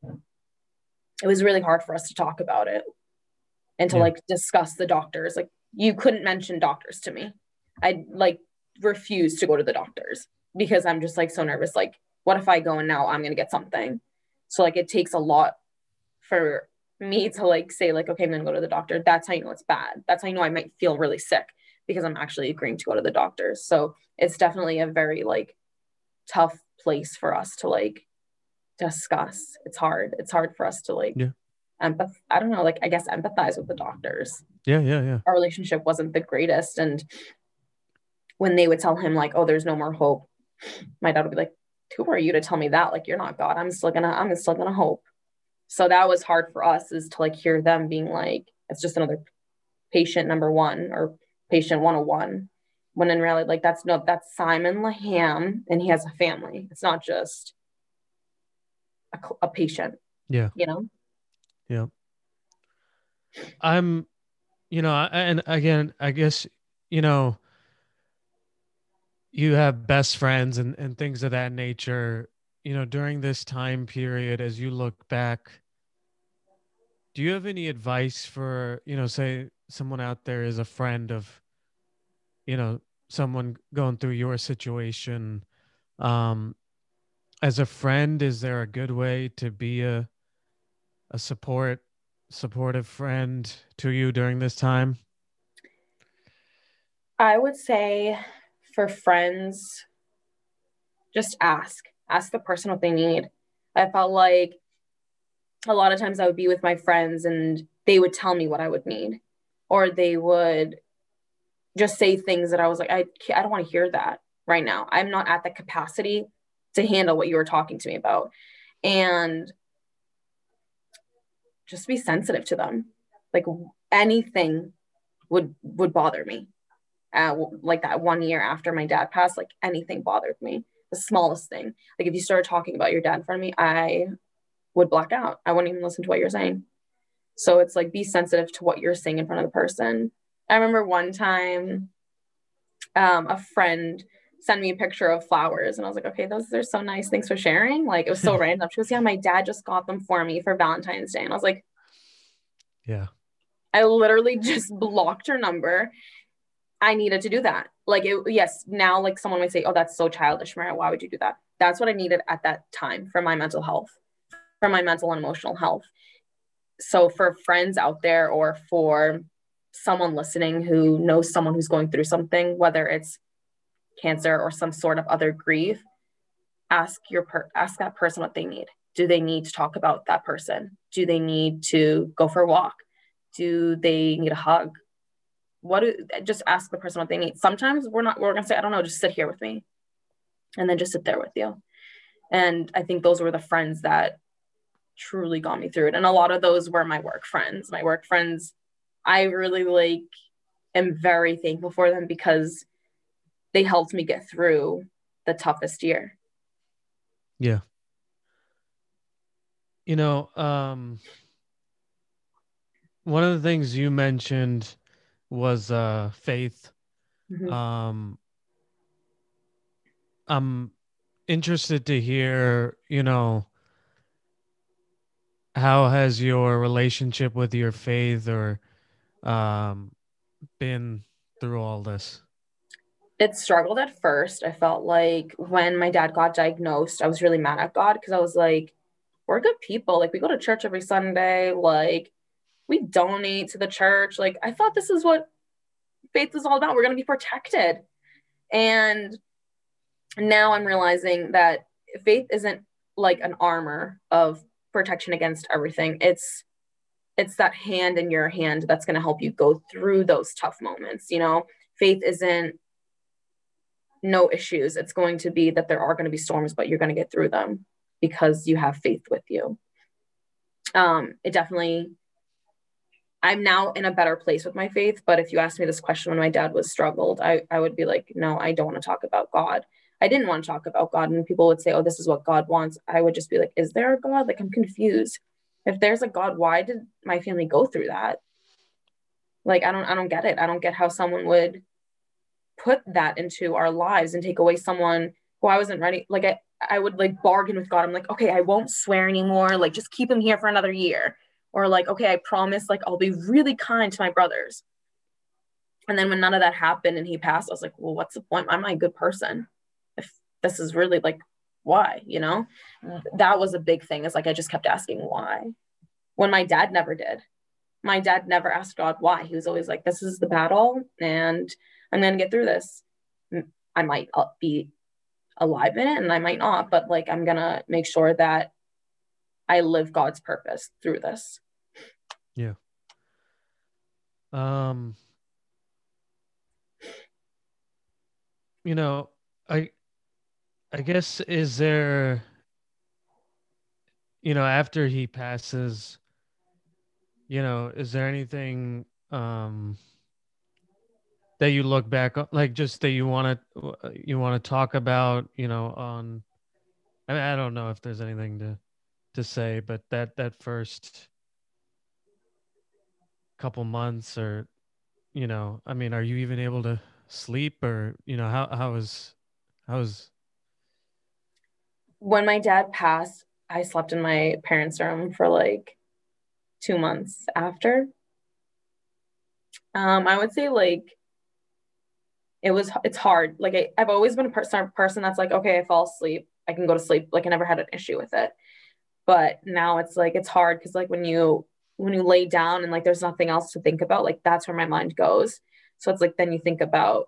it was really hard for us to talk about it and to yeah. like discuss the doctors. Like you couldn't mention doctors to me. I like refuse to go to the doctors because i'm just like so nervous. Like what if i go and now i'm going to get something? So like it takes a lot for me to like say like okay i'm gonna go to the doctor. That's how you know it's bad. That's how you know i might feel really sick because i'm actually agreeing to go to the doctor. So it's definitely a very like tough place for us to like discuss. It's hard. It's hard for us to like yeah. empath i don't know like i guess empathize with the doctors. Yeah yeah yeah. Our relationship wasn't the greatest and when they would tell him like oh there's no more hope my dad would be like who are you to tell me that? Like you're not god. I'm still gonna i'm still gonna hope so that was hard for us is to like hear them being like it's just another patient number one or patient 101 when in reality like that's no that's simon laham and he has a family. It's not just a, a patient. Yeah. You know? Yeah. I'm you know and again i guess you know you have best friends and, and things of that nature you know, during this time period, as you look back, do you have any advice for, you know, say someone out there is a friend of you know someone going through your situation um as a friend is there a good way to be a a support supportive friend to you during this time? I would say for friends just ask ask the person what they need. I felt like a lot of times i would be with my friends and they would tell me what i would need or they would just say things that i was like i i don't want to hear that right now. I'm not at the capacity to handle what you were talking to me about. And just be sensitive to them. Like anything would would bother me. Uh, like that one year after my dad passed like anything bothered me the smallest thing like if you started talking about your dad in front of me i would black out i wouldn't even listen to what you're saying so it's like be sensitive to what you're saying in front of the person i remember one time um, a friend sent me a picture of flowers and I was like, okay, those are so nice. Thanks for sharing. Like it was so random. She goes, yeah, my dad just got them for me for Valentine's Day. And I was like, yeah. I literally just blocked her number. I needed to do that. Like it, yes, now like someone might say, oh, that's so childish, Maria. Why would you do that? That's what I needed at that time for my mental health, for my mental and emotional health. So for friends out there or for someone listening who knows someone who's going through something, whether it's cancer or some sort of other grief, ask your per- ask that person what they need. Do they need to talk about that person? Do they need to go for a walk? Do they need a hug? What do just ask the person what they need. Sometimes we're not we're gonna say, I don't know, just sit here with me. And then just sit there with you. And I think those were the friends that truly got me through it. And a lot of those were my work friends. My work friends, I really like am very thankful for them because they helped me get through the toughest year. Yeah. You know, um one of the things you mentioned was uh faith. Mm-hmm. Um I'm interested to hear, you know, how has your relationship with your faith or um been through all this? it struggled at first. I felt like when my dad got diagnosed, I was really mad at God because I was like, we're good people. Like, we go to church every Sunday. Like, we donate to the church. Like, I thought this is what faith is all about. We're going to be protected. And now I'm realizing that faith isn't like an armor of protection against everything. It's it's that hand in your hand that's going to help you go through those tough moments, you know. Faith isn't no issues. It's going to be that there are going to be storms, but you're going to get through them because you have faith with you. Um, it definitely, I'm now in a better place with my faith. But if you asked me this question when my dad was struggled, I, I would be like, no, I don't want to talk about God. I didn't want to talk about God. And people would say, oh, this is what God wants. I would just be like, is there a God? Like, I'm confused. If there's a God, why did my family go through that? Like, I don't, I don't get it. I don't get how someone would put that into our lives and take away someone who I wasn't ready. Like I, I would like bargain with God. I'm like, okay, I won't swear anymore. Like just keep him here for another year. Or like, okay, I promise like I'll be really kind to my brothers. And then when none of that happened and he passed, I was like, well, what's the point? Am I a good person? If this is really like why, you know? That was a big thing. Is like I just kept asking why. When my dad never did. My dad never asked God why. He was always like, this is the battle and I'm going to get through this. I might uh, be alive in it and I might not, but like I'm going to make sure that I live God's purpose through this. Yeah. Um you know, I I guess is there you know, after he passes, you know, is there anything um that you look back on like just that you want to you want to talk about you know on I, mean, I don't know if there's anything to to say but that that first couple months or you know i mean are you even able to sleep or you know how how was how was when my dad passed i slept in my parents room for like two months after um i would say like it was it's hard. Like I, I've always been a person person that's like, okay, I fall asleep, I can go to sleep. Like I never had an issue with it. But now it's like it's hard because like when you when you lay down and like there's nothing else to think about, like that's where my mind goes. So it's like then you think about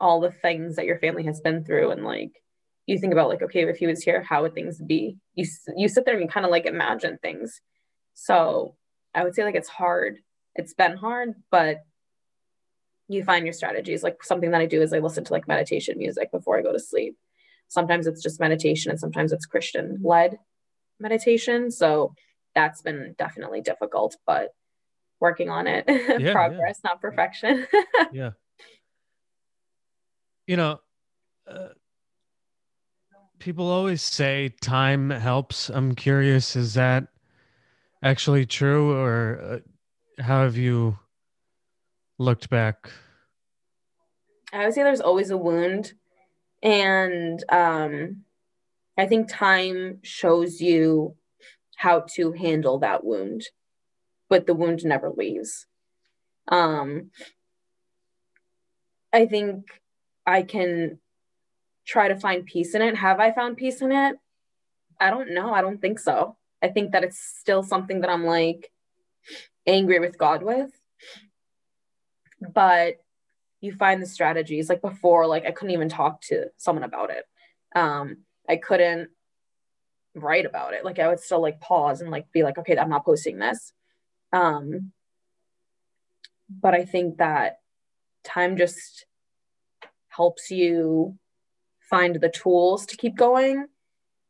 all the things that your family has been through and like you think about like okay if he was here how would things be? You you sit there and you kind of like imagine things. So i would say like it's hard. It's been hard but you find your strategies. Like something that i do is i listen to like meditation music before i go to sleep. Sometimes it's just meditation and sometimes it's christian led meditation so that's been definitely difficult but working on it yeah, progress yeah. not perfection yeah you know, uh, people always say time helps. I'm curious, is that actually true, or uh, how have you looked back? I would say there's always a wound, and um, I think time shows you how to handle that wound, but the wound never leaves. Um, I think I can try to find peace in it. Have I found peace in it? I don't know. I don't think so. I think that it's still something that I'm like angry with God with. But you find the strategies like before, like I couldn't even talk to someone about it. Um, I couldn't write about it. Like I would still like pause and like be like, okay, I'm not posting this. Um, but I think that time just helps you find the tools to keep going,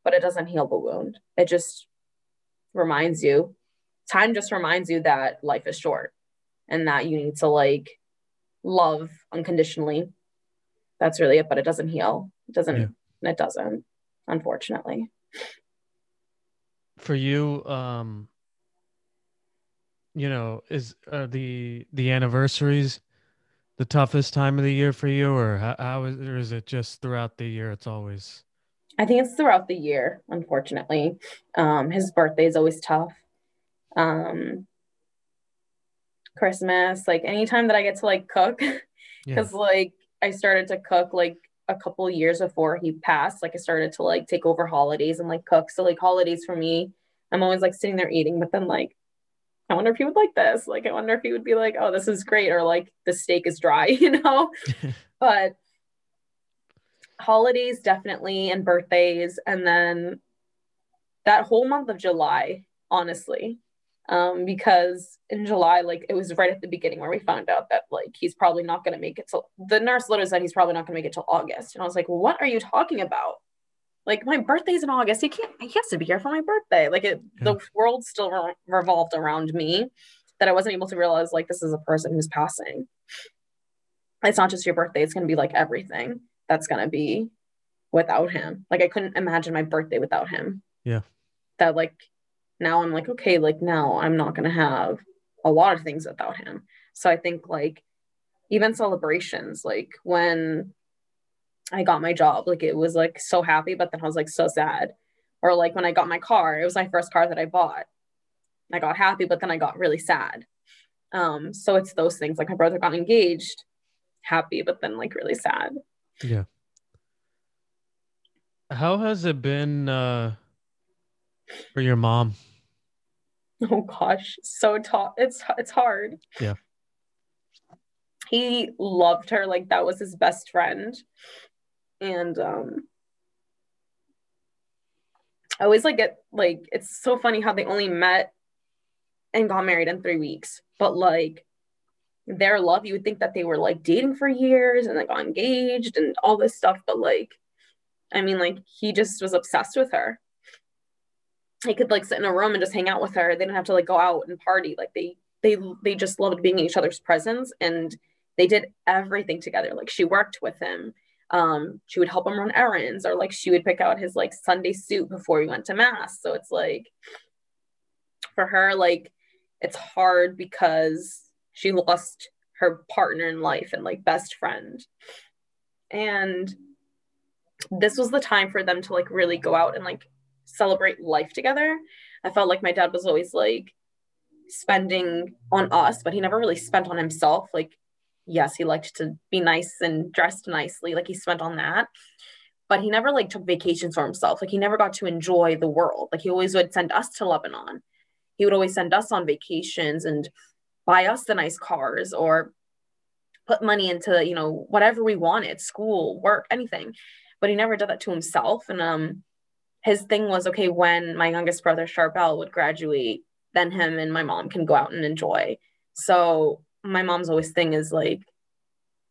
but it doesn't heal the wound. It just reminds you, time just reminds you that life is short and that you need to like love unconditionally. That's really it, but it doesn't heal. It doesn't, yeah. it doesn't, unfortunately. For you, um, you know, is the the anniversaries the toughest time of the year for you, or how, how is, or is it just throughout the year? It's always. I think it's throughout the year. Unfortunately, um, his birthday is always tough. Um, Christmas, like anytime that I get to like cook, because yeah. like I started to cook like a couple years before he passed. Like I started to like take over holidays and like cook. So like holidays for me, I'm always like sitting there eating, but then like I wonder if he would like this. Like, I wonder if he would be like, oh, this is great, or like the steak is dry, you know? but holidays definitely and birthdays. And then that whole month of July, honestly, um, because in July, like it was right at the beginning where we found out that like he's probably not going to make it till the nurse literally said he's probably not going to make it till August. And I was like, what are you talking about? like my birthday's in August. He can't. He has to be here for my birthday. Like it, yeah. the world still re- revolved around me. That I wasn't able to realize like this is a person who's passing. It's not just your birthday. It's gonna be like everything that's gonna be without him. Like I couldn't imagine my birthday without him. Yeah. That like now I'm like okay, like now I'm not gonna have a lot of things without him. So I think like even celebrations, like when I got my job. Like it was like so happy, but then I was like so sad. Or like when I got my car, it was my first car that I bought. I got happy, but then I got really sad. Um, so it's those things. Like my brother got engaged, happy, but then like really sad. Yeah. How has it been uh for your mom? Oh gosh, so tough. It's it's hard. Yeah. He loved her like that was his best friend and um I always like get like it's so funny how they only met and got married in three weeks, but like their love, you would think that they were like dating for years and like got engaged and all this stuff, but like I mean, like he just was obsessed with her. He could like sit in a room and just hang out with her. They didn't have to like go out and party. Like they they they just loved being in each other's presence and they did everything together. Like she worked with him um, she would help him run errands or like she would pick out his like Sunday suit before he went to mass. So it's like for her, like it's hard because she lost her partner in life and like best friend. And this was the time for them to like really go out and like celebrate life together. I felt like my dad was always like spending on us, but he never really spent on himself. Like yes, he liked to be nice and dressed nicely. Like he spent on that. But he never like took vacations for himself. Like he never got to enjoy the world. Like he always would send us to Lebanon. He would always send us on vacations and buy us the nice cars or put money into, you know, whatever we wanted, school, work, anything. But he never did that to himself. And um his thing was okay, when my youngest brother Charbel would graduate, then him and my mom can go out and enjoy. So my mom's always thing is like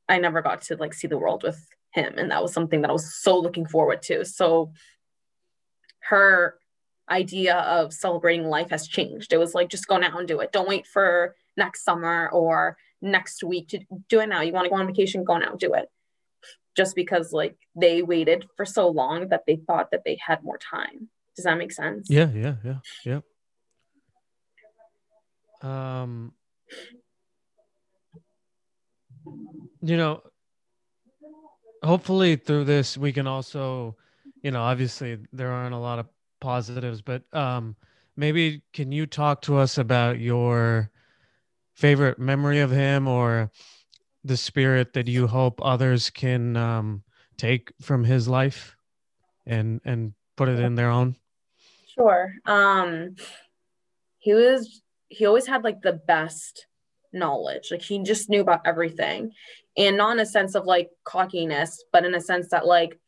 I never got to like see the world with him and that was something that I was so looking forward to. So her idea of celebrating life has changed. It was like just go now and do it. Don't wait for next summer or next week to do it now. You want to go on vacation, go now, and do it. Just because like they waited for so long that they thought that they had more time. Does that make sense? Yeah, yeah, yeah, yeah. Um you know, hopefully through this we can also, you know, obviously there aren't a lot of positives, but um maybe can you talk to us about your favorite memory of him or the spirit that you hope others can um take from his life and and put it in their own? Sure. Um he was he always had like the best knowledge. Like he just knew about everything. And not in a sense of like cockiness, but in a sense that like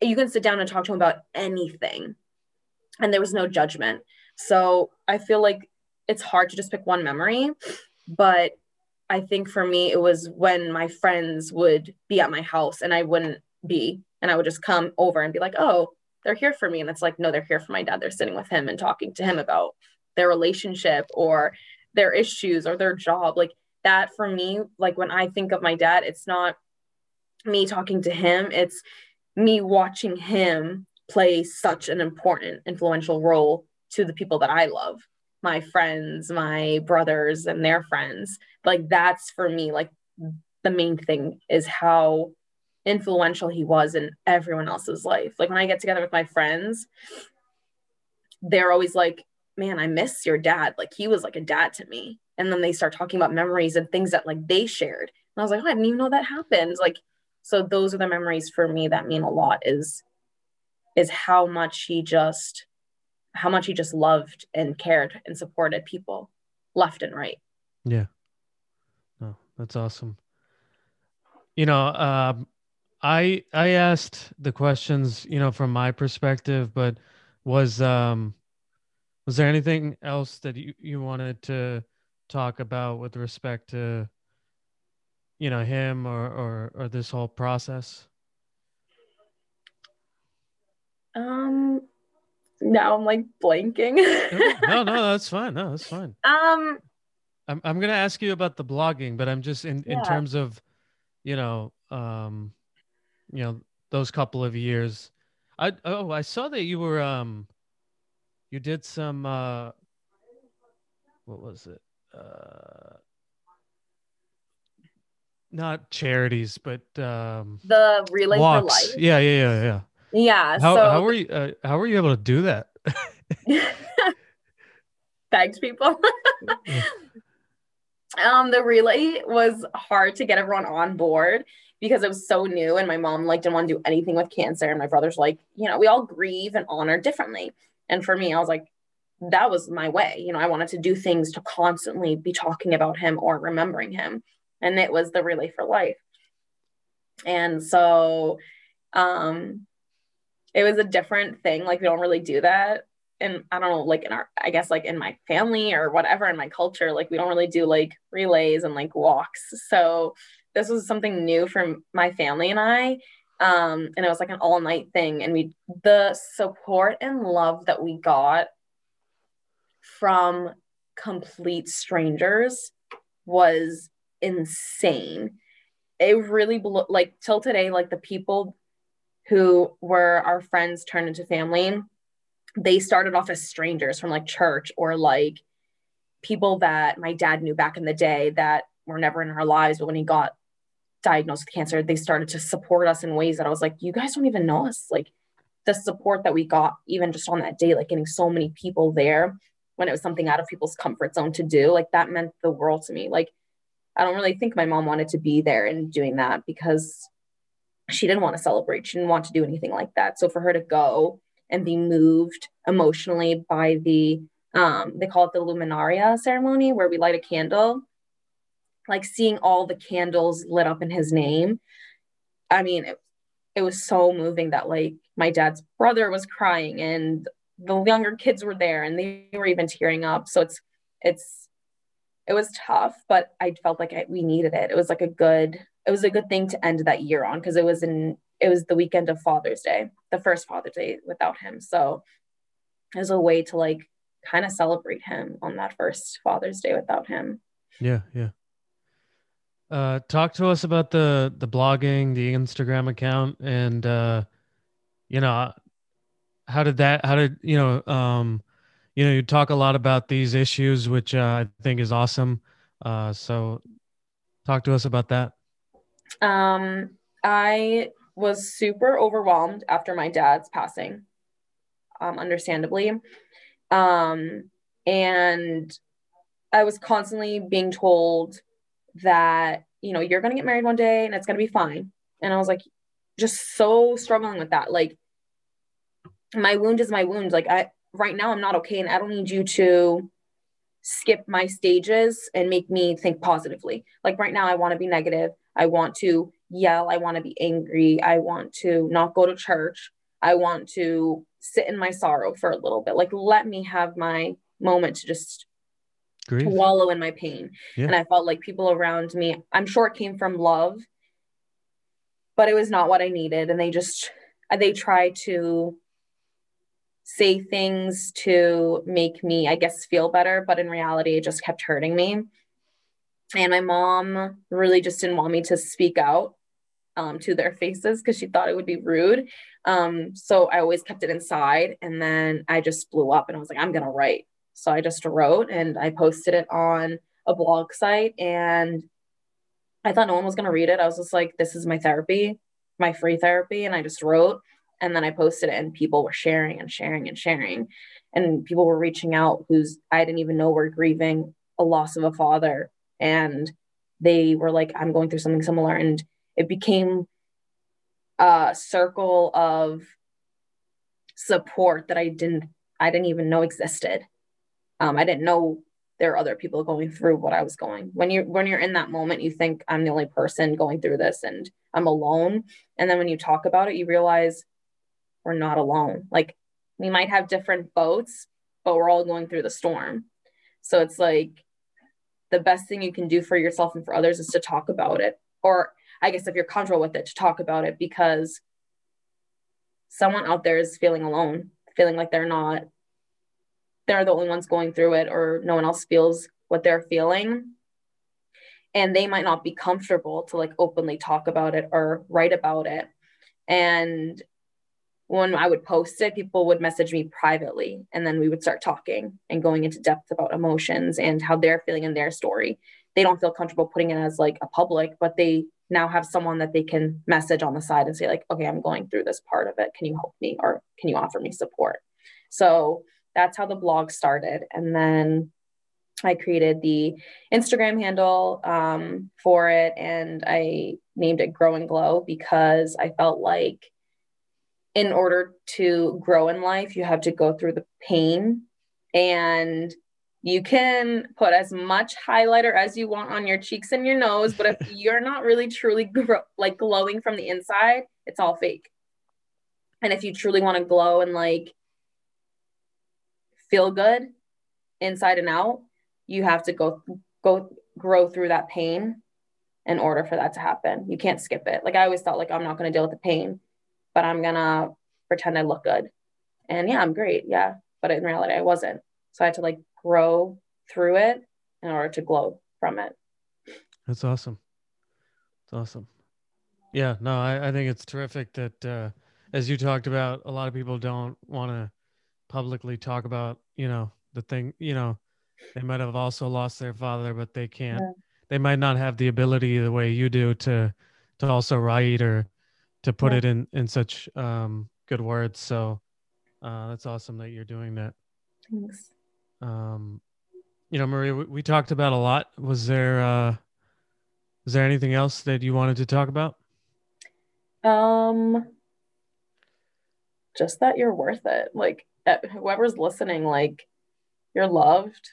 you can sit down and talk to him about anything. And there was no judgment. So I feel like it's hard to just pick one memory. But I think for me, it was when my friends would be at my house and I wouldn't be. And I would just come over and be like, oh, they're here for me. And it's like, no, they're here for my dad. They're sitting with him and talking to him about their relationship or their issues or their job like that for me like when i think of my dad it's not me talking to him it's me watching him play such an important influential role to the people that i love my friends my brothers and their friends like that's for me like the main thing is how influential he was in everyone else's life like when i get together with my friends they're always like man, I miss your dad. Like he was like a dad to me. And then they start talking about memories and things that like they shared. And I was like, oh, I didn't even know that happened. Like, so those are the memories for me that mean a lot is is how much he just how much he just loved and cared and supported people left and right. Yeah. No, that's awesome. You know, um, I I asked the questions, you know, from my perspective, but was um was there anything else that you, you wanted to talk about with respect to you know him or or, or this whole process um now i'm like blanking. No no that's fine. No that's fine. Um i'm, I'm gonna ask you about the blogging but i'm just in yeah. in terms of you know um you know those couple of years. I oh i saw that you were um you did some uh what was it? Uh not charities but um the relay walks. for life? Yeah yeah yeah yeah yeah how, so how were you uh, how were you able to do that begged people um the relay was hard to get everyone on board because it was so new and my mom like didn't want to do anything with cancer and my brother's like you know we all grieve and honor differently and for me, I was like, that was my way. You know, I wanted to do things to constantly be talking about him or remembering him. And it was the relay for life. And so um it was a different thing. Like we don't really do that. And I don't know, like in our I guess like in my family or whatever in my culture, like we don't really do like relays and like walks. So this was something new for my family and I um, and it was like an all night thing. And we, the support and love that we got from complete strangers was insane. It really blew, like till today, like the people who were our friends turned into family, they started off as strangers from like church or like people that my dad knew back in the day that were never in our lives. But when he got diagnosed with cancer, they started to support us in ways that I was like, you guys don't even know us. Like the support that we got, even just on that day, like getting so many people there when it was something out of people's comfort zone to do, like that meant the world to me. Like I don't really think my mom wanted to be there and doing that because she didn't want to celebrate. She didn't want to do anything like that. So for her to go and be moved emotionally by the um, they call it the luminaria ceremony where we light a candle like seeing all the candles lit up in his name i mean it, it was so moving that like my dad's brother was crying and the younger kids were there and they were even tearing up so it's it's it was tough but i felt like I, we needed it it was like a good it was a good thing to end that year on because it was in it was the weekend of father's day the first father's day without him so it was a way to like kind of celebrate him on that first father's day without him yeah yeah uh, talk to us about the the blogging, the Instagram account, and uh, you know, how did that? How did you know? Um, you know, you talk a lot about these issues, which uh, I think is awesome. Uh, so, talk to us about that. Um, I was super overwhelmed after my dad's passing, um, understandably, um, and I was constantly being told that you know you're going to get married one day and it's going to be fine. And i was like just so struggling with that. Like my wound is my wound. Like i right now i'm not okay and i don't need you to skip my stages and make me think positively. Like right now i want to be negative i want to yell i want to be angry i want to not go to church i want to sit in my sorrow for a little bit like let me have my moment to just Grief. to wallow in my pain. Yeah. And I felt like people around me, I'm sure it came from love, but it was not what I needed. And they just, they tried to say things to make me, I guess, feel better. But in reality, it just kept hurting me. And my mom really just didn't want me to speak out um, to their faces because she thought it would be rude. Um, so I always kept it inside. And then I just blew up and I was like, I'm going to write. So I just wrote and I posted it on a blog site and I thought no one was going to read it. I was just like, this is my therapy, my free therapy. And I just wrote and then I posted it and people were sharing and sharing and sharing. And people were reaching out who's I didn't even know were grieving a loss of a father. And they were like, I'm going through something similar. And it became a circle of support that I didn't I didn't even know existed. Um, I didn't know there are other people going through what I was going. When you when you're in that moment, you think I'm the only person going through this and I'm alone. And then when you talk about it, you realize we're not alone. Like we might have different boats, but we're all going through the storm. So it's like the best thing you can do for yourself and for others is to talk about it. Or I guess if you're comfortable with it, to talk about it because someone out there is feeling alone, feeling like they're not they're the only ones going through it or no one else feels what they're feeling and they might not be comfortable to like openly talk about it or write about it and when i would post it people would message me privately and then we would start talking and going into depth about emotions and how they're feeling in their story. They don't feel comfortable putting it as like a public but they now have someone that they can message on the side and say like okay i'm going through this part of it. Can you help me or can you offer me support? So that's how the blog started. And then I created the Instagram handle um, for it and I named it Grow and Glow because I felt like in order to grow in life, you have to go through the pain and you can put as much highlighter as you want on your cheeks and your nose, but if you're not really truly grow, like glowing from the inside, it's all fake. And if you truly want to glow and like feel good inside and out, you have to go go grow through that pain in order for that to happen. You can't skip it. Like I always thought like I'm not going to deal with the pain, but I'm to pretend I look good. And yeah, I'm great. Yeah, but in reality I wasn't. So I had to like grow through it in order to glow from it. That's awesome. That's awesome. Yeah, no, I, I think it's terrific that uh, as you talked about, a lot of people don't want to publicly talk about you know the thing you know they might have also lost their father but they can't yeah. they might not have the ability the way you do to to also write or to put yeah. it in in such um good words so uh that's awesome that you're doing that thanks um you know maria we, we talked about a lot was there uh Was there anything else that you wanted to talk about? Um, just that you're worth it. Like whoever's listening, like you're loved,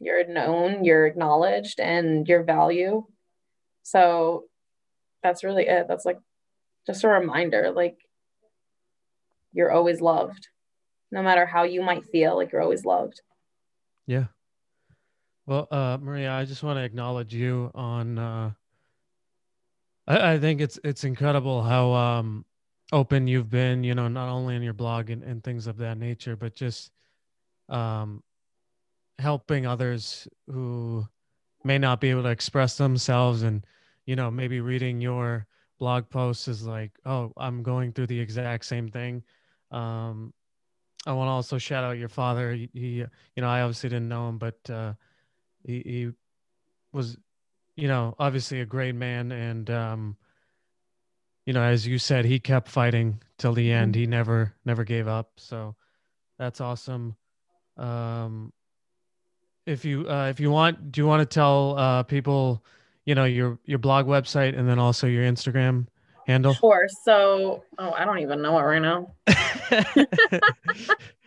you're known, you're acknowledged, and your value. So that's really it. That's like just a reminder, like you're always loved, no matter how you might feel. Like you're always loved. Yeah. Well, uh, Maria, I just want to acknowledge you on. Uh, I, I think it's it's incredible how um, open you've been. You know, not only in your blog and, and things of that nature, but just um, helping others who may not be able to express themselves, and you know, maybe reading your blog posts is like, oh, I'm going through the exact same thing. Um, I want to also shout out your father. He, he, you know, I obviously didn't know him, but uh, he, he was, you know, obviously a great man. And, um, you know, as you said, he kept fighting till the end. Mm-hmm. He never, never gave up. So that's awesome. Um, if you, uh, if you want, do you want to tell, uh, people, you know, your, your blog website and then also your Instagram handle? Sure. So, oh, I don't even know it right now.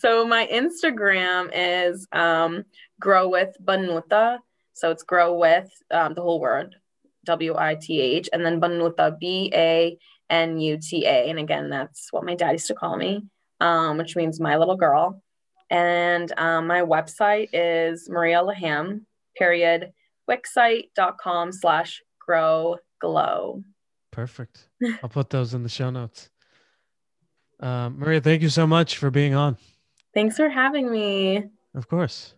So my Instagram is um, grow with Banuta. So it's grow with um, the whole word, W I T H, and then Banuta, B A N U T A. And again, that's what my dad used to call me, um, which means my little girl. And um, my website is Maria Laham, period, wixsite.com slash grow glow. Perfect. I'll put those in the show notes. Uh, Maria, thank you so much for being on. Thanks for having me. Of course.